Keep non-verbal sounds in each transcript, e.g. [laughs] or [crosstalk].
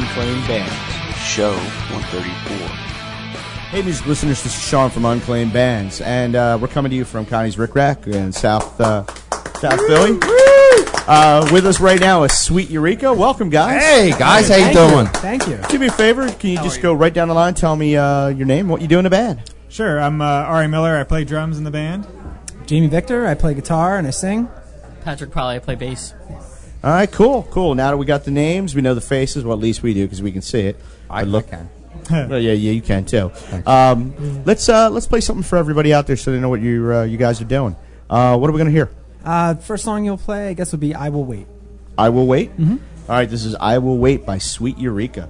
This is Unclaimed Bands. Show 134. Hey, music listeners, this is Sean from Unclaimed Bands, and uh, we're coming to you from Connie's Ric Rac in South uh, South Philly. Uh, with us right now is Sweet Eureka. Welcome, guys. Hey guys, how you Thank doing? Thank you. Do me a favor. Can you just go right down the line? Tell me uh, your name, what you do in the band. Sure, I'm uh, Ari Miller. I play drums in the band. Jamie Victor. I play guitar and I sing. Patrick Polly I play bass. All right, cool, cool. Now that we got the names, we know the faces. Well, at least we do because we can see it. I, look- I can. [laughs] Well, yeah, yeah, you can too. Um, let's uh, let's play something for everybody out there so they know what you uh, you guys are doing. Uh, what are we gonna hear? Uh, first song you'll play, I guess, would be "I Will Wait." I will wait. Mm-hmm. right, this is "I Will Wait" by Sweet Eureka.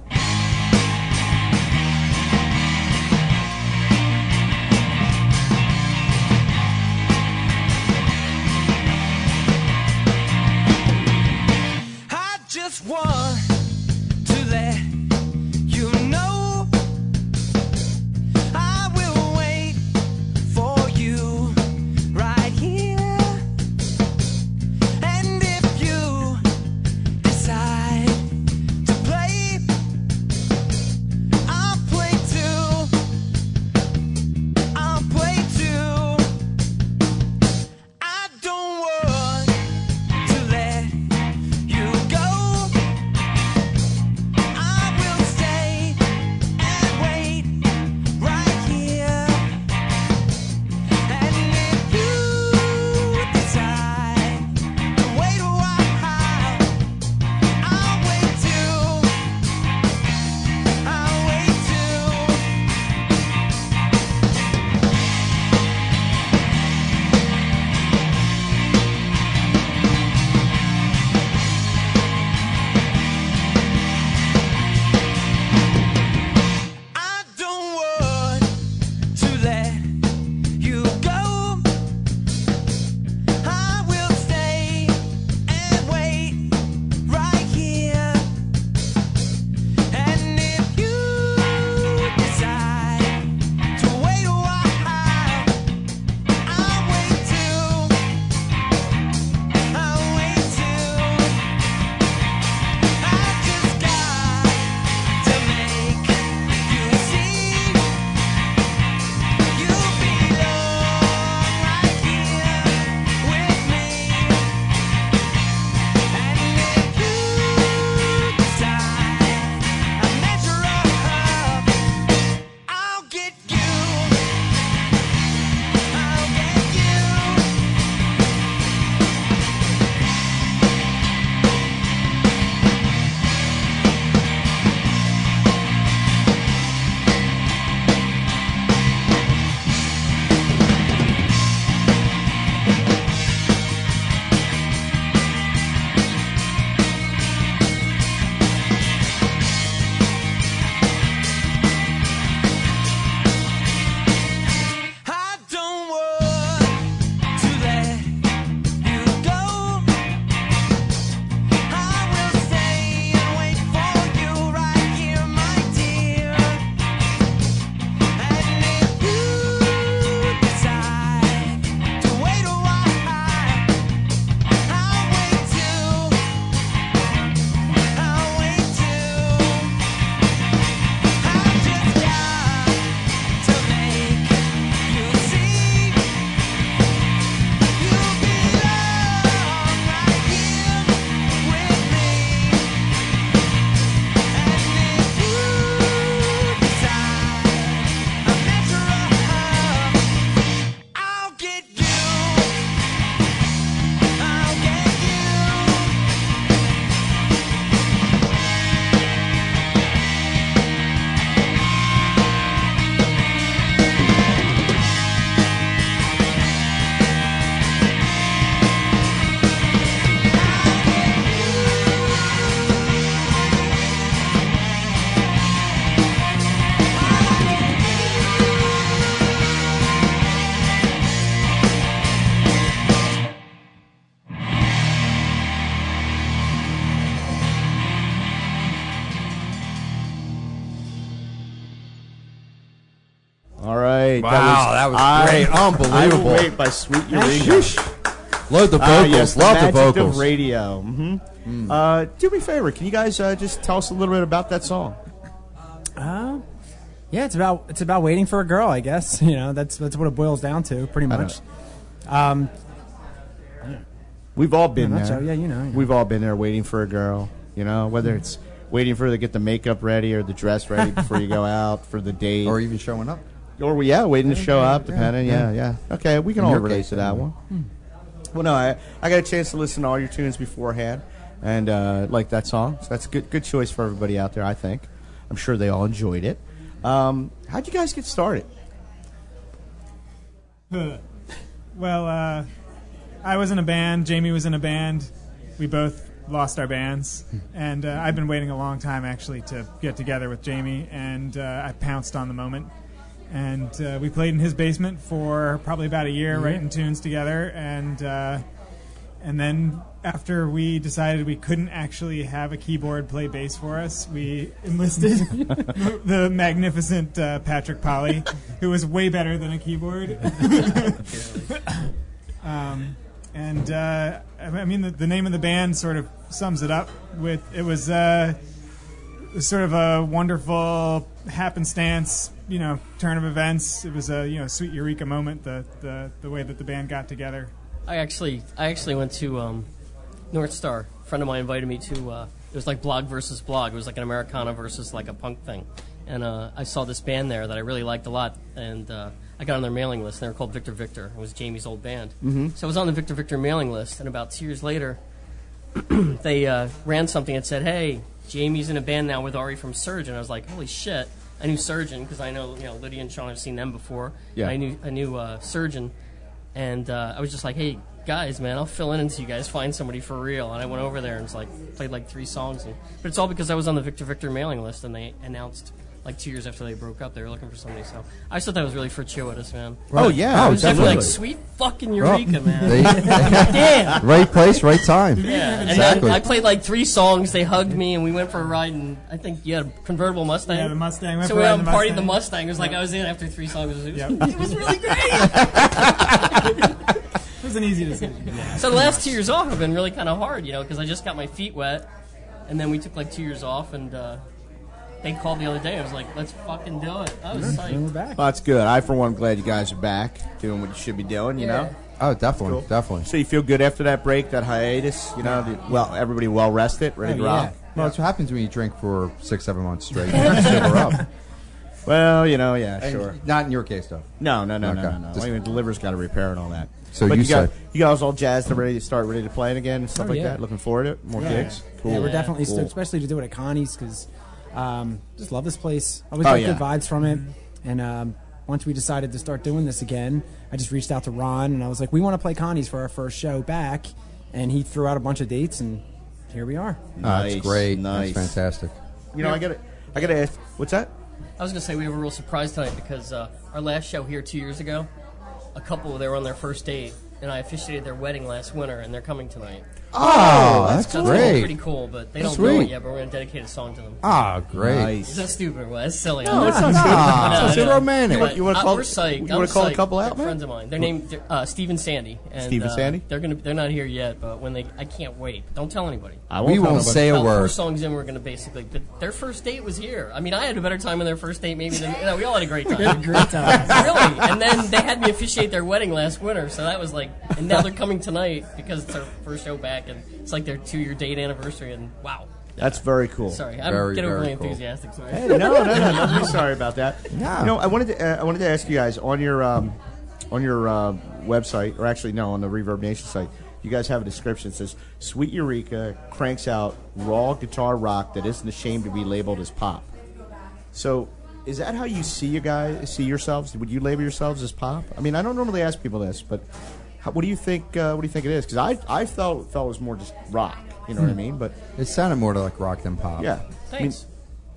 Great. Unbelievable. I will wait by Sweet Eureka. Load the Ah, vocals. yes, the Love the magic vocals. of radio. hmm Uh, do me a favor. Can you guys uh, just tell us a little bit about that song? Uh, yeah, it's about it's about waiting for a girl, I guess. [laughs] You know, that's that's what it boils down to, pretty much. Um, We've all been In there. nutshell, yeah, you know, yeah. We've all been there waiting for a girl. You know, whether it's waiting for her to get the makeup ready or the dress ready before you go [laughs] out for the date, Or even showing up. Or yeah, waiting to show up, depending. Yeah, yeah. Okay, we can all your relate case, to that anyway. one. Well, no, I I got a chance to listen to all your tunes beforehand, and uh, like that song. So that's a good good choice for everybody out there. I think. I'm sure they all enjoyed it. Um, how'd you guys get started? [laughs] Well, uh, I was in a band. Jamie was in a band. We both lost our bands, and uh, I've been waiting a long time actually to get together with Jamie, and uh, I pounced on the moment. And uh, we played in his basement for probably about a year, writing tunes together, and uh, and then after we decided we couldn't actually have a keyboard play bass for us, we enlisted [laughs] the magnificent uh, Patrick Polly, who was way better than a keyboard. [laughs] um, and uh, I I mean, the, the name of the band sort of sums it up. With it was, uh, it was sort of a wonderful happenstance, you know, turn of events. It was a you know sweet eureka moment. The the, the way that the band got together. I actually, I actually went to um, North Star. A friend of mine invited me to. Uh, it was like blog versus blog. It was like an Americana versus like a punk thing. And uh, I saw this band there that I really liked a lot, and uh, I got on their mailing list. And they were called Victor Victor. It was Jamie's old band. Mm-hmm. So I was on the Victor Victor mailing list, and about two years later, [clears throat] they uh, ran something that said, "Hey, Jamie's in a band now with Ari from Surge," and I was like, "Holy shit!" I knew Surgeon because I know you know Lydia and Sean. I've seen them before. Yeah. I knew I knew uh, Surgeon, and uh, I was just like, "Hey, guys, man, I'll fill in until you guys find somebody for real." And I went over there and it's like played like three songs, and, but it's all because I was on the Victor Victor mailing list, and they announced. Like two years after they broke up, they were looking for somebody. So I just thought that was really fortuitous, man. Oh yeah, I was definitely like, sweet fucking Eureka, man. They- [laughs] Damn. right place, right time. Yeah, and Exactly. then I played like three songs. They hugged me, and we went for a ride. And I think you had a convertible Mustang. Yeah, the Mustang. Went So for we a ride went in and the partied the Mustang. Mustang. It was like I was in after three songs. It was, Yep. [laughs] it was really great. [laughs] It was an easy decision. so the last two years off have been really kind of hard, you know, because I just got my feet wet, and then we took like two years off, and uh, they called the other day. I was like, "Let's fucking do it." I was and we're back. Well, that's good. I, for one, glad you guys are back doing what you should be doing. You Yeah. know. Oh, definitely, definitely. So you feel good after that break, that hiatus? You know, the, well, everybody well rested, ready Oh, to rock. Well, that's what happens when you drink for six, seven months straight. [laughs] You just sober up. Well, you know, yeah, And sure. Not in your case, though. No, no, no, no, Okay. no, no. Just- I mean, the liver's got to repair and all that. So but you you, got, said- you guys all jazzed and ready to start, ready to play it again and stuff Oh, like yeah. that. Looking forward to it. More Yeah. gigs. Cool. Yeah, we're Yeah. definitely Cool. stoked, especially to do it at Connie's because um, just love this place. Always Oh, got yeah. good vibes from it. And um, once we decided to start doing this again, I just reached out to Ron and I was like, "We want to play Connie's for our first show back." And he threw out a bunch of dates, and here we are. Nice, that's great. nice. That's fantastic. You know, I got to, I got to ask. What's that? I was gonna say we have a real surprise tonight because uh, our last show here two years ago, a couple they were on their first date, and I officiated their wedding last winter, and they're coming tonight. Oh, that's that's great. pretty cool, but they That's don't know sweet. it yet. But we're gonna dedicate a song to them. Ah, great. Nice. Is that stupid? Well, that's silly. No, it's not I Ah, [laughs] it's I know. romantic. But, You wanna uh, call- we're psyched. You want to call a couple out, They're man? Friends of mine. Their name they're, uh, Steve and Sandy. And, Steve and uh, Sandy? They're gonna. They're not here yet, but when they, I can't wait. Don't tell anybody. I We tell won't say a word. four songs in, we're gonna basically. But their first date was here. I mean, I had a better time on their first date maybe than. You we all had a great time. [laughs] Great time. [laughs] really. And then they had me officiate their wedding last winter, so that was like. And now they're coming tonight because it's our first show back, and it's like their two-year date anniversary. And wow. That's very cool. Sorry, I'm Very, getting very overly cool. enthusiastic. Sorry. Hey, no, no, no, no. Be sorry about that. [laughs] No. You know, I wanted to, uh, I wanted to ask you guys on your, um, on your uh, website, or actually no, on the ReverbNation site. You guys have a description that says "Sweet Eureka cranks out raw guitar rock that isn't ashamed to be labeled as pop." So, is that how you see you guys see yourselves? Would you label yourselves as pop? I mean, I don't normally ask people this, but how, what do you think? Uh, what do you think it is? Because I, I felt felt it was more just rock. You know what I mean? But It sounded more like rock than pop. yeah, I mean, Thanks.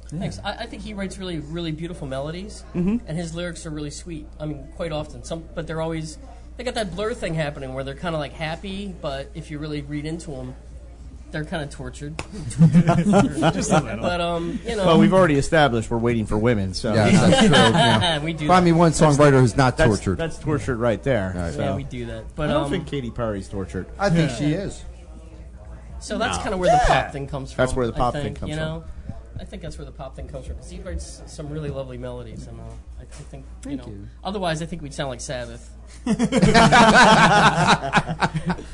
Thanks. I, I think he writes really, really beautiful melodies, and his lyrics are really sweet. I mean, quite often, some, but they're always they got that blur thing happening where they're kind of like happy, but if you really read into them, they're kind of tortured. [laughs] Just a little. But um, you know, Well, we've already established we're waiting for women, so Yeah, that's [laughs] true. Yeah. [laughs] we do. Find me one songwriter who's not that's, tortured. that's tortured right there. Right. So. Yeah, we do that. But I don't um, think Katy Perry's tortured. I think she is. so that's kind of where the pop thing comes from. That's where the I pop think, thing comes you from. Know? I think that's where the pop thing comes from. Because he writes some really lovely melodies, and uh, I I think you know. Otherwise, I think we'd sound like Sabbath. [laughs]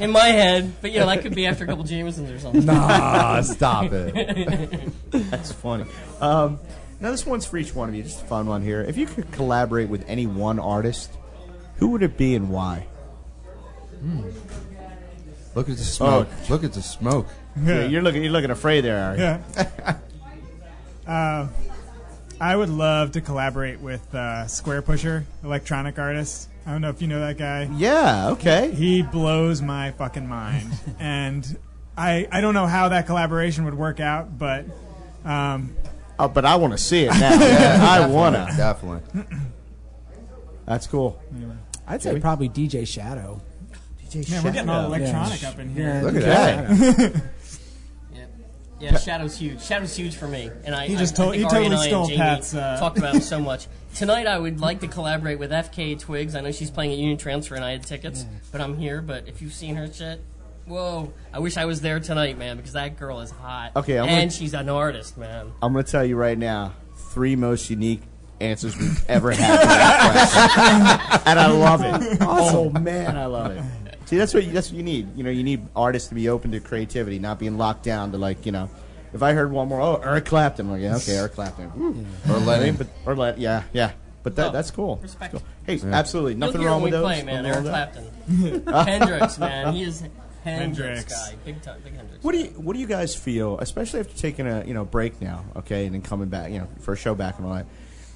In my head, but you know that could be after a couple Jamesons or something. Nah, stop it. [laughs] That's funny. Um, now this one's for each one of you. Just a fun one here. If you could collaborate with any one artist, who would it be and why? Look at the smoke. Oh. Look at the smoke. Yeah, you're looking. You're looking afraid there, Ari. Yeah. [laughs] uh, I would love to collaborate with uh, Squarepusher, electronic artist. I don't know if you know that guy. Yeah. Okay. He blows my fucking mind, [laughs] and I I don't know how that collaboration would work out, but um, Oh, but I want to see it now. [laughs] I wanna. Definitely. [clears throat] That's cool. I'd say probably DJ Shadow. DJ man, we're getting all Shadow. electronic up in here. Yeah, Look at DJ that. [laughs] Shadow. Yeah, yeah. Shadow's huge. Shadow's huge for me, and I. He just I, told- I think he Ari and totally I stole and Jamie Pat's, uh, talked about him so [laughs] much. Tonight, I would like to collaborate with FKA Twigs. I know she's playing at Union Transfer, and I had tickets, but I'm here. But if you've seen her shit, whoa! I wish I was there tonight, man, because that girl is hot. Okay, I'm and gonna- she's an artist, man. I'm going to tell you right now. Three most unique answers we've ever had to that question, [laughs] and I love it. Oh man, I love it. See, that's what you, that's what you need. You know, you need artists to be open to creativity, not being locked down to like you know. If I heard one more, oh, Eric Clapton, I'm like, yeah, okay, Eric Clapton, Woo. [laughs] Or I mean, Lenny. but or let, yeah, yeah. But that, Oh, that's cool. respect. Cool. Hey, absolutely, You'll nothing hear wrong when with we those. play, man. Nothing Eric wrong with that. Clapton, [laughs] Hendrix, man. He is Hendrix, Hendrix. guy, big time, big Hendrix. What do you What do you guys feel, especially after taking a you know break now, okay, and then coming back, you know, for a show back and all that?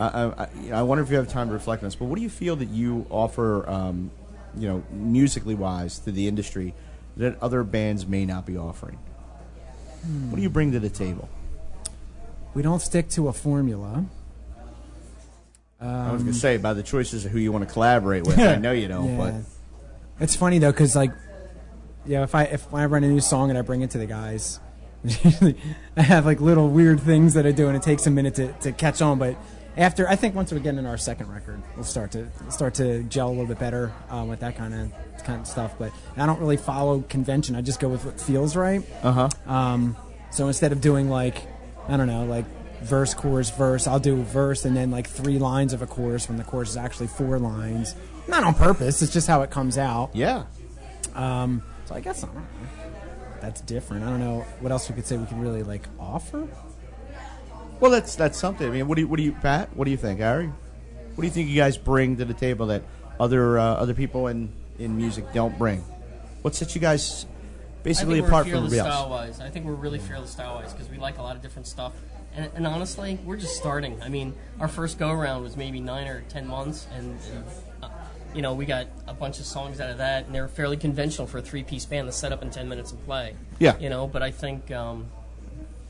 Uh, I, I, you know, I wonder if you have time to reflect on this. But what do you feel that you offer, um, you know, musically wise, to the industry that other bands may not be offering? Hmm. What do you bring to the table? We don't stick to a formula. I was gonna um, say by the choices of who you want to collaborate with. I [laughs] know you don't, Yeah. but It's funny though, because like, yeah, if I if I run a new song and I bring it to the guys, [laughs] I have like little weird things that I do, and it takes a minute to, to catch on. But after, I think once we get into our second record, we'll start to start to gel a little bit better um, with that kind of kind of stuff. But I don't really follow convention. I just go with what feels right. uh huh. Um, so instead of doing like, I don't know, like verse, chorus, verse, I'll do verse and then like three lines of a chorus when the chorus is actually four lines. Not on purpose. It's just how it comes out. Yeah. Um, so I guess I that's different. I don't know what else we could say we could really like offer. Well, that's that's something. I mean, what do you, what do you, Pat? What do you think, Ari? What do you think you guys bring to the table that other uh, other people in in music don't bring? What sets you guys basically apart from everybody else? style wise. I think we're really fearless style wise because we like a lot of different stuff. And, and honestly, we're just starting. I mean, our first go around was maybe nine or ten months, and, and uh, you know we got a bunch of songs out of that, and they're fairly conventional for a three piece band to set up in ten minutes and play. Yeah. You know, but I think um,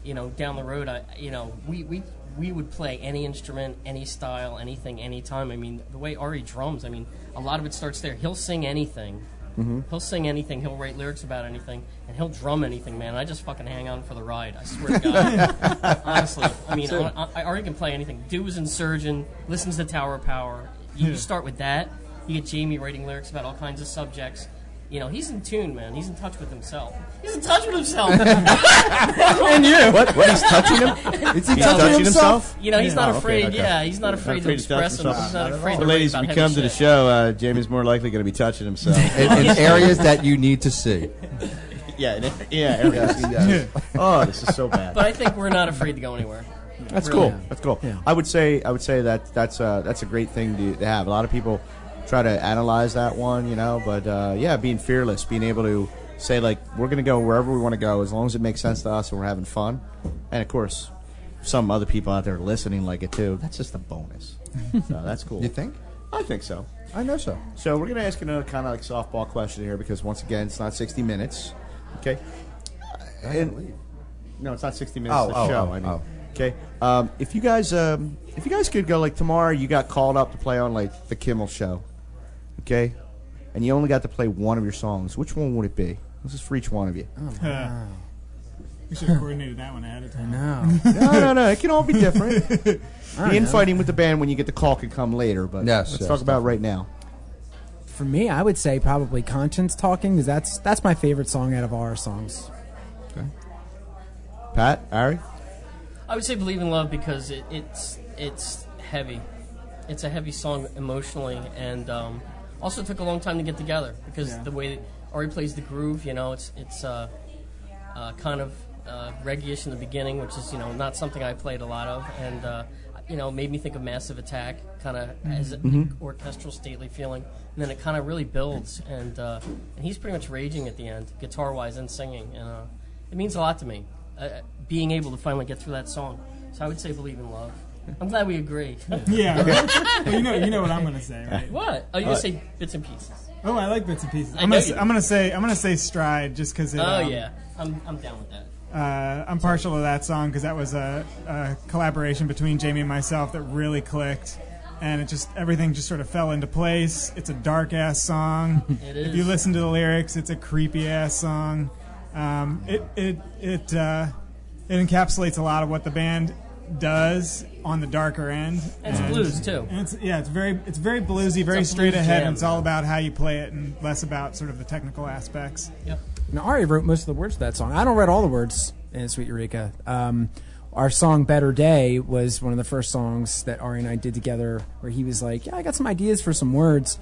you know down the road, I you know we we. We would play any instrument, any style, anything, anytime. I mean, the way Ari drums, I mean, a lot of it starts there. He'll sing anything, mm-hmm. He'll sing anything. He'll write lyrics about anything, and he'll drum anything, man. I just fucking hang on for the ride. I swear to God. [laughs] Honestly, I mean, I, I already can play anything. Dude was in Surgeon, listens to Tower of Power. You, you start with that. You get Jamie writing lyrics about all kinds of subjects. You know, he's in tune, man. He's in touch with himself. He's in touch with himself. [laughs] and you? What? What? He's touching him? Is he He's touching himself? you know, he's not Oh, okay, afraid. okay. Yeah, he's not afraid, to express himself. He's not afraid So, to ladies, write if you come to the show, uh, Jamie's more likely going to be touching himself. [laughs] in, in areas that you need to see? [laughs] yeah, yeah. areas he. Oh, this is so bad. But I think we're not afraid to go anywhere. That's Really. cool. That's cool. Yeah. I would say I would say that that's uh, that's a great thing to, to have. A lot of people try to analyze that one, you know, but uh, yeah, being fearless, being able to say like we're going to go wherever we want to go as long as it makes sense to us and we're having fun. And of course, some other people out there listening like it too. That's just a bonus. [laughs] so that's cool. You think? I think so. I know so. So we're going to ask another kind of like softball question here because once again, it's not 60 minutes. Okay. And- no, it's not 60 minutes. Oh, the oh, show. oh, I mean, oh. okay. Um, if you guys, um, if you guys could go like tomorrow, you got called up to play on like the Kimmel show, okay, and you only got to play one of your songs. Which one would it be? This is for each one of you. Uh, We [laughs] should have coordinated that one ahead of time. No. no, no, no. It can all be different. [laughs] The don't know. infighting with the band when you get the call can come later, but Yes, let's yes, talk about right now. For me, I would say probably Conscience Talking because that's that's my favorite song out of all our songs. Pat, Ari, I would say "Believe in Love" because it, it's it's heavy. It's a heavy song emotionally, and um, also took a long time to get together because Yeah. the way that Ari plays the groove, you know, it's it's uh, uh, kind of uh, reggae-ish in the beginning, which is you know not something I played a lot of, and uh, you know made me think of Massive Attack, kind of as an orchestral, stately feeling, and then it kind of really builds, and uh, and he's pretty much raging at the end, guitar-wise and singing, and uh, it means a lot to me, uh, being able to finally get through that song. So I would say "Believe in Love." I'm glad we agree. [laughs] Yeah, right. [laughs] well, you know, you know what I'm gonna say, right? what? Oh, you gonna say bits and pieces? Oh, I like bits and pieces. I I'm know gonna, you. I'm gonna say, I'm gonna say stride, just because. Oh um, yeah, I'm I'm down with that. Uh, I'm partial to that song because that was a, a collaboration between Jamie and myself that really clicked, and it just everything just sort of fell into place. It's a dark ass song. [laughs] It If you listen to the lyrics, it's a creepy ass song. Um, it it it uh, it encapsulates a lot of what the band does on the darker end. And it's blues too. And it's, yeah, it's very it's very bluesy, very a straight ahead, jam, and it's all about how you play it and less about sort of the technical aspects. Yep. Now, Ari wrote most of the words to that song. I don't write all the words in Sweet Eureka. Um, our song "Better Day" was one of the first songs that Ari and I did together, where he was like, "Yeah, I got some ideas for some words,"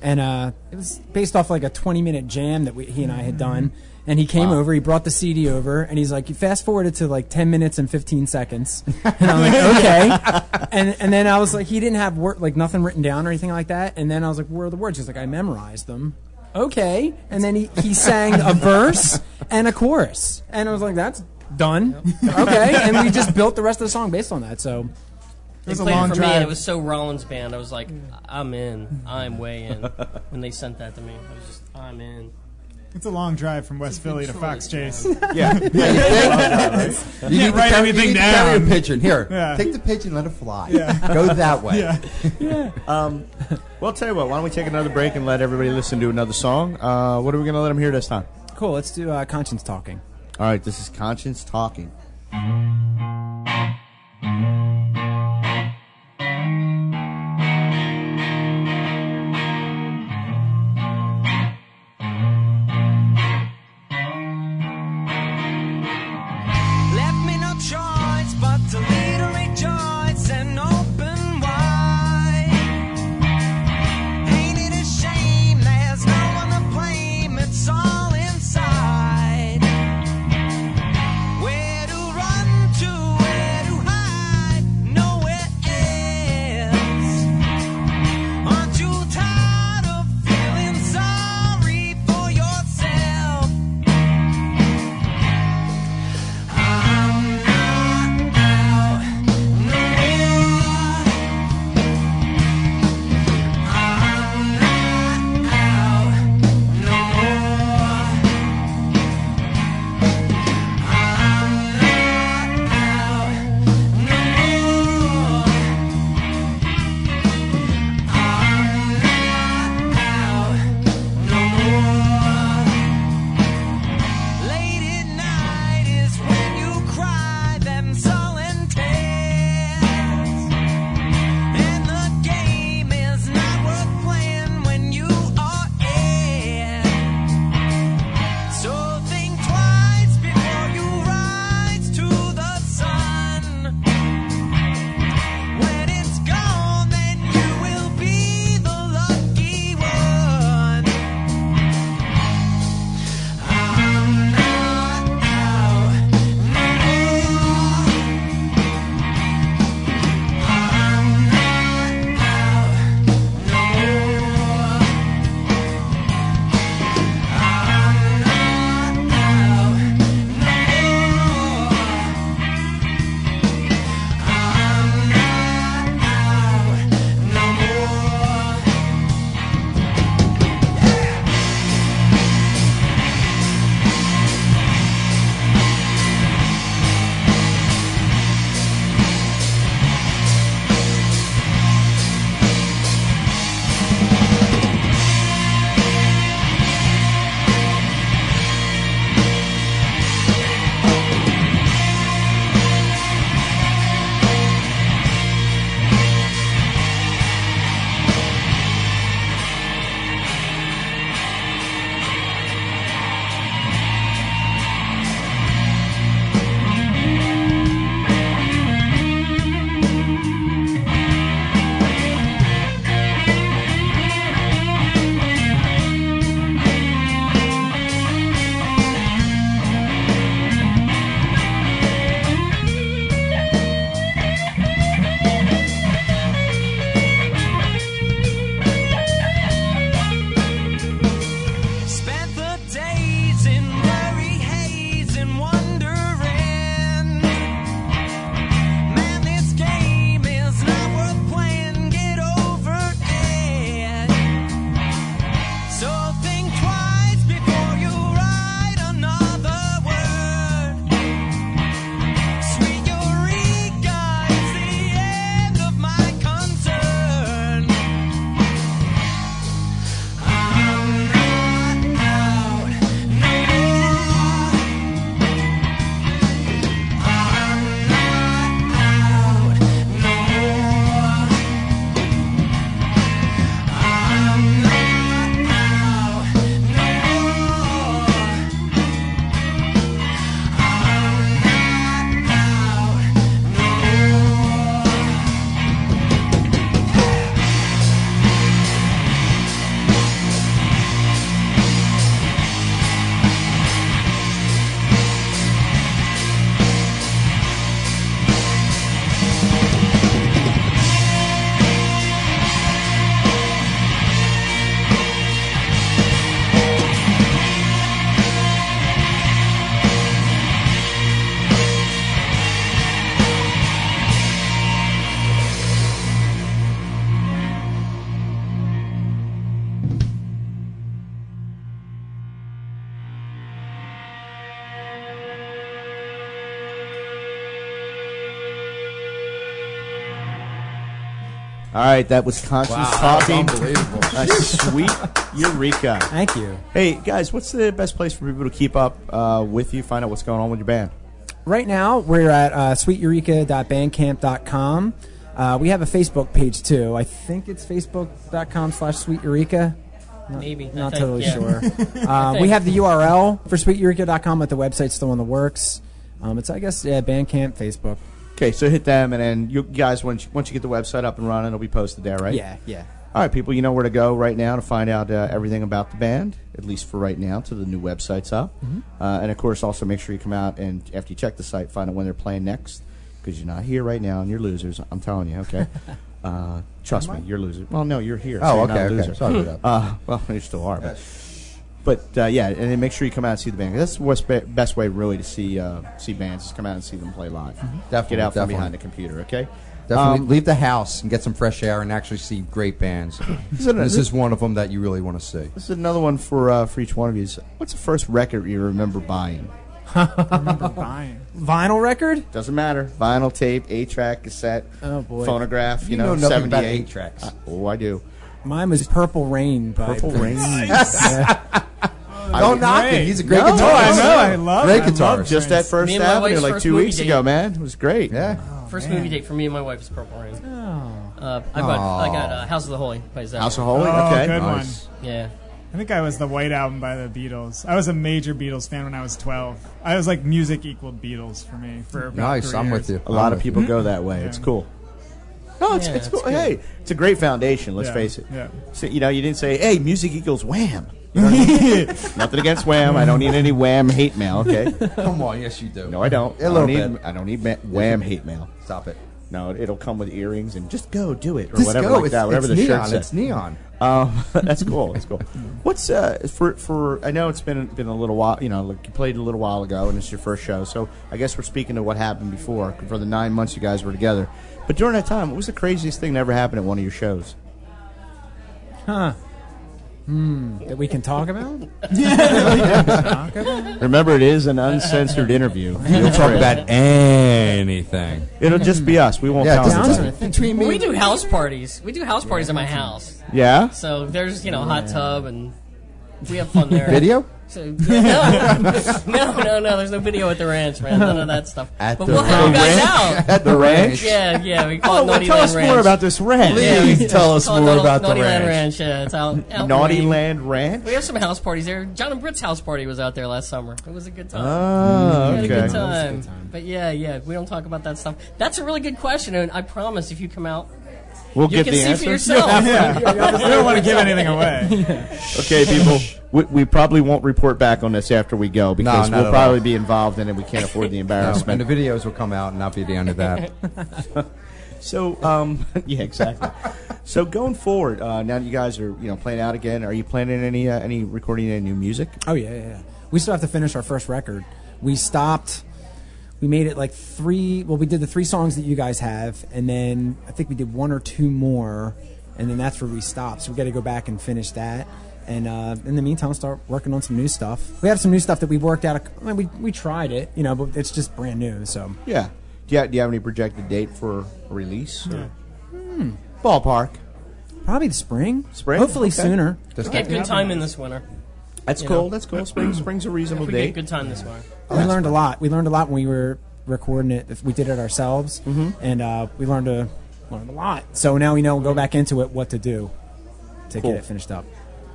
and uh, it was based off like a 20-minute jam that we, he and I had done. And he came over, he brought the CD over, and he's like, "You fast forward it to like 10 minutes and 15 seconds." And I'm like, "Okay." [laughs] and and then I was like, he didn't have word like nothing written down or anything like that. And then I was like, "Where are the words?" He's like, "I memorized them." okay. And then he, he sang a verse and a chorus. And I was like, that's done. Okay. And we just built the rest of the song based on that. So They was a long it for me, and it was so Rollins band. I was like, I'm in. I'm way in. [laughs] when they sent that to me, I was just, I'm in. It's a long drive from West Philly to Fox Chase. yeah, [laughs] You Can't need to write carry, anything you need to carry down. a pigeon. Here, Yeah. take the pigeon, let it fly. Yeah. Go that way. Yeah. [laughs] Well, I'll tell you what. Why don't we take another break and let everybody listen to another song? Uh, what are we going to let them hear this time? cool. Let's do uh, conscience talking. All right, this is Conscience talking. Right, that was Conscience Wow, talking. unbelievable. A sweet Eureka. Thank you. Hey guys, what's the best place for people to keep up uh, with you? Find out what's going on with your band. Right now, we're at uh, sweeteureka.bandcamp.com. Uh, we have a Facebook page too. I think it's facebook.com slash sweeteureka. Maybe. Not think, totally yeah. sure. [laughs] Uh, we have the URL for sweeteureka.com, but the website's still in the works. Um, it's, I guess, yeah, Bandcamp, Facebook. Okay, so hit them, and then you guys, once you, once you get the website up and running, it'll be posted there, right? Yeah, yeah. All right, people, you know where to go right now to find out uh, everything about the band, at least for right now, till the new website's up. Uh, and of course, also make sure you come out and after you check the site, find out when they're playing next, because you're not here right now and you're losers. I'm telling you, okay? [laughs] uh, trust me, you're losers. Well, no, you're here. so Oh, you're okay, okay. Sorry about that. [laughs] Uh, well, you still are, but. But uh, yeah, and then make sure you come out and see the band. That's the what's best way, really, to see uh, see bands. Is come out and see them play live. Mm-hmm. Definitely, Get out from definitely. behind the computer. Okay. Definitely Um, leave the house and get some fresh air and actually see great bands. [clears throat] Is it- this is one of them that you really want to see. This is another one for uh, for each one of you. What's the first record you remember buying? [laughs] remember buying. Vinyl record? Doesn't matter. Vinyl tape, eight track, cassette, Oh, boy. phonograph. You, You know, know nothing about 78. eight-tracks. Uh, oh, I do. Mine was Purple Rain. By Purple Rain. [laughs] Don't knock great. him. He's a great No, guitarist. Oh, I know. I love. Great I love guitarist. Just Prince. at First Me and my Avenue, like first two weeks date. ago, man. It was great. Yeah. First movie date for me and my wife is Purple Rain. Oh. Uh, I bought. I got uh, House of the Holy by Zep. House of Holy. Oh, okay. good Nice. Yeah. I think I was the White Album by the Beatles. I was a major Beatles fan when I was 12. I was like music equaled Beatles for me for about Nice. three I'm years. with you. A lot I'm of with people go that way. It's cool. No, it's, Yeah, it's it's cool. good. Hey, it's a great foundation. Let's Yeah, face it. yeah. So, you know, you didn't say, "Hey, music equals Wham." You know what I mean? [laughs] Nothing against Wham. I don't need any Wham hate mail. Okay. [laughs] Come on. Yes, you do. No, I don't. A I little don't need. bit. I don't need ma- Wham hate mail. Stop it. No, it'll come with earrings and just go do it or Just whatever go. like it's, that. Whatever it's the neon. shirt says. It's neon. Um, [laughs] that's cool. That's cool. What's uh, for for? I know it's been been a little while. You know, like you played a little while ago, and it's your first show. So I guess we're speaking to what happened before for the nine months you guys were together. But during that time, what was the craziest thing that ever happened at one of your shows? Huh. Hmm. That we can talk about? [laughs] [laughs] Remember, it is an uncensored interview. [laughs] We'll talk about anything. It'll just be us. We won't Yeah, tell just, anybody. just between me. We do house parties. We do house parties at my house. Yeah. So there's you know hot tub and we have fun there. Video? So, no, [laughs] no, no, no. There's no video at the ranch, man. None of that stuff. At but the we'll have you guys out. [laughs] At the ranch. Yeah, yeah. We call Oh, it well, Naughty tell Land us Ranch. more about this ranch. Yeah, we Please tell us more Naughty- about the Naughty Land ranch. Ranch. Yeah, it's out. out Naughty Maine. Land Ranch. We have some house parties there. John and Britt's house party was out there last summer. It was a good time. Oh, We had a good okay. time. But yeah, yeah, we don't talk about that stuff. That's a really good question, and I promise if you come out, We'll you get can the see answer. for yourself. [laughs] we don't want to give anything away. Okay, people. We, we probably won't report back on this after we go because not we'll at probably all. be involved in it. We can't afford the No, embarrassment. and the videos will come out and not be the end of that. [laughs] So, um, [laughs] yeah, exactly. so going forward, uh, now that you guys are you know playing out again, are you planning any uh, any recording any new music? Oh yeah, yeah, yeah. We still have to finish our first record. We stopped. We made it like three. Well, we did the three songs that you guys have, and then I think we did one or two more, and then that's where we stopped. So we got to go back and finish that. And uh, in the meantime, start working on some new stuff. We have some new stuff that we've worked out. I mean, we we tried it, you know, but it's just brand new. So Yeah. Do you, do you have any projected date for a release? Or? Ballpark. probably the spring. Spring? Hopefully Okay. sooner. Just We get good time in this winter. That's cool. know. That's cool. Spring, spring's a reasonable We get date. good time this winter. we learned a lot. We learned a lot when we were recording it. If we did it ourselves, Mm-hmm. and uh, we learned a learned a lot. So now we know go back into it what to do to Cool. get it finished up.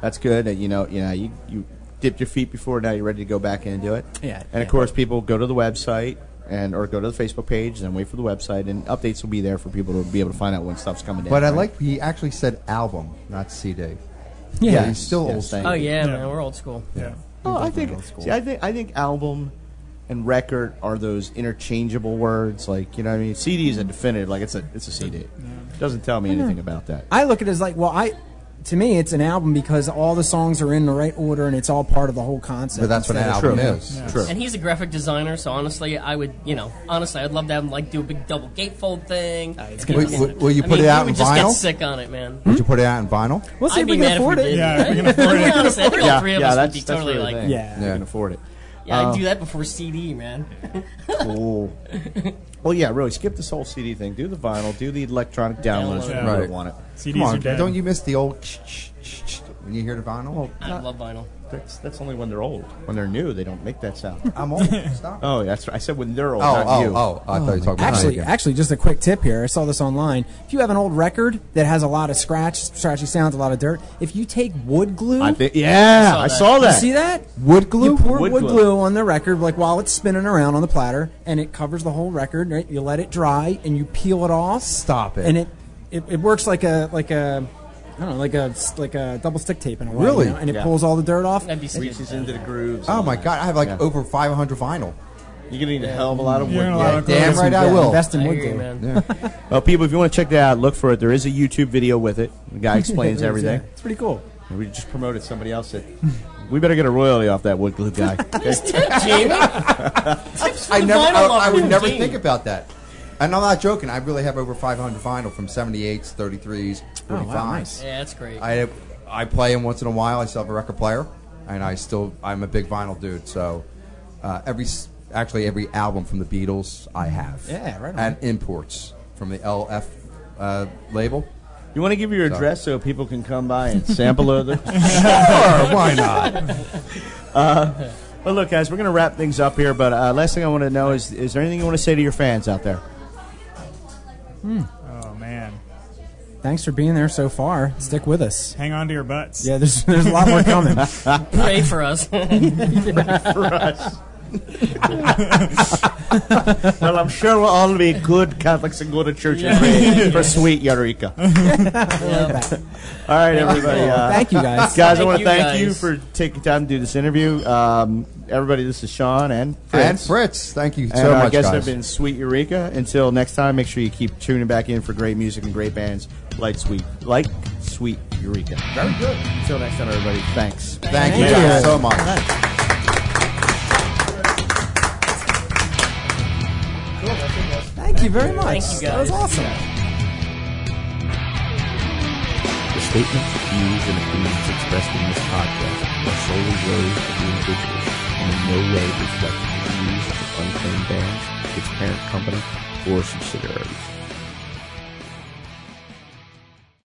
That's good. that You know, you know, you you dipped your feet before. Now you're ready to go back into it. Yeah, And of course, people go to the website and or go to the Facebook page and wait for the website, and updates will be there for people to be able to find out when stuff's coming down. But I right? like he actually said album, not CD. Yeah, Yes, he's still yes, old thank Oh yeah, Yeah. man, we're old school. Yeah. Oh, I think. See, I think I think album and record are those interchangeable words. Like you know, what I mean, CD is a definitive. Like it's a it's a CD. It doesn't tell me anything about that. I look at it as like, well, I to me it's an album because all the songs are in the right order and it's all part of the whole concept. But that's what an album True. is. True. And he's a graphic designer, so honestly, I would, you know, honestly, I'd love to have him like do a big double gatefold thing. it's gonna will- will you I put mean, it out in would just vinyl? get sick on it, man. Would you put it out in vinyl? We'll see I'd if we can afford it. Yeah, we can [laughs] afford it. honestly, I think all three of yeah, us would that's, be totally really like, thing. Yeah. you Yeah. can afford it. Yeah, Uh, I do that before CD, man. Cool. [laughs] well, yeah, really. Skip this whole CD thing. Do the vinyl. Do the electronic downloads. Download. if Right. want it. CDs Come are on, dead. don't you miss the old when you hear the vinyl? I love vinyl. That's that's only when they're old. When they're new, they don't make that sound. [laughs] I'm old. Stop. Oh, that's right. I said when they're old, Oh, not oh, you. oh! I thought you were talking about Actually, me actually, just a quick tip here. I saw this online. If you have an old record that has a lot of scratch, scratchy sounds, a lot of dirt, if you take wood glue, I think. Yeah, saw I that. saw you that. see that? wood glue. You pour Wood wood, glue. glue. on the record, like while it's spinning around on the platter, and it covers the whole record. Right? You let it dry, and you peel it off. Stop it. And it, it, it works like a like a. I don't know, like a like a double stick tape in a way, you Really? know, and it Yeah. pulls all the dirt off. That'd be sweet. Reaches into the grooves. Oh my god! I have like Yeah. over 500 vinyl. You're gonna need a hell of a lot of wood. You're in a yeah. lot of Damn right, I will. Invest in I wood hear you, glue. man. [laughs] [laughs] Well, people, if you want to check that out, look for it. There is a YouTube video with it. The guy [laughs] explains everything. It's pretty cool. We just promoted somebody else that. We better get a royalty off that wood glue guy. Jamie? I never, I, I would never think about that. And I'm not joking. I really have over 500 vinyl from 78s, 33s, 45s. Oh, wow, nice. Yeah, that's great. I I play them once in a while. I still have a record player, and I still I'm a big vinyl dude. So uh, every actually every album from the Beatles I have. Yeah, right on. And imports from the LF uh, label. You want to give your address so people can come by and sample other? [laughs] [laughs] Sure, why not? Well, look, guys, we're going to wrap things up here. But uh, last thing I want to know is: is there anything you want to say to your fans out there? Oh man, Thanks for being there so far. Stick with us. hang on to your butts. Yeah, there's there's a lot more coming. [laughs] Pray for us. [laughs] Pray for us. [laughs] well, I'm sure we'll all be good Catholics and go to church and pray for sweet Eureka. All right, everybody. Uh, Thank you guys. Guys, I want to you, thank you for taking time to do this interview. Um, everybody, this is Sean and Fritz. And Fritz, thank you And so our much, guests guys. have been Sweet Eureka. Until next time, make sure you keep tuning back in for great music and great bands like Sweet, like Sweet Eureka. Very good. Until next time, everybody. Thanks. Thank you Thank guys you. so much. Thank you very much. Thank you, That was guys. awesome. The statements, views, and opinions expressed in this podcast are solely those of the individuals and in no way reflect the views of Unclaimed Bands, its parent company, or subsidiaries.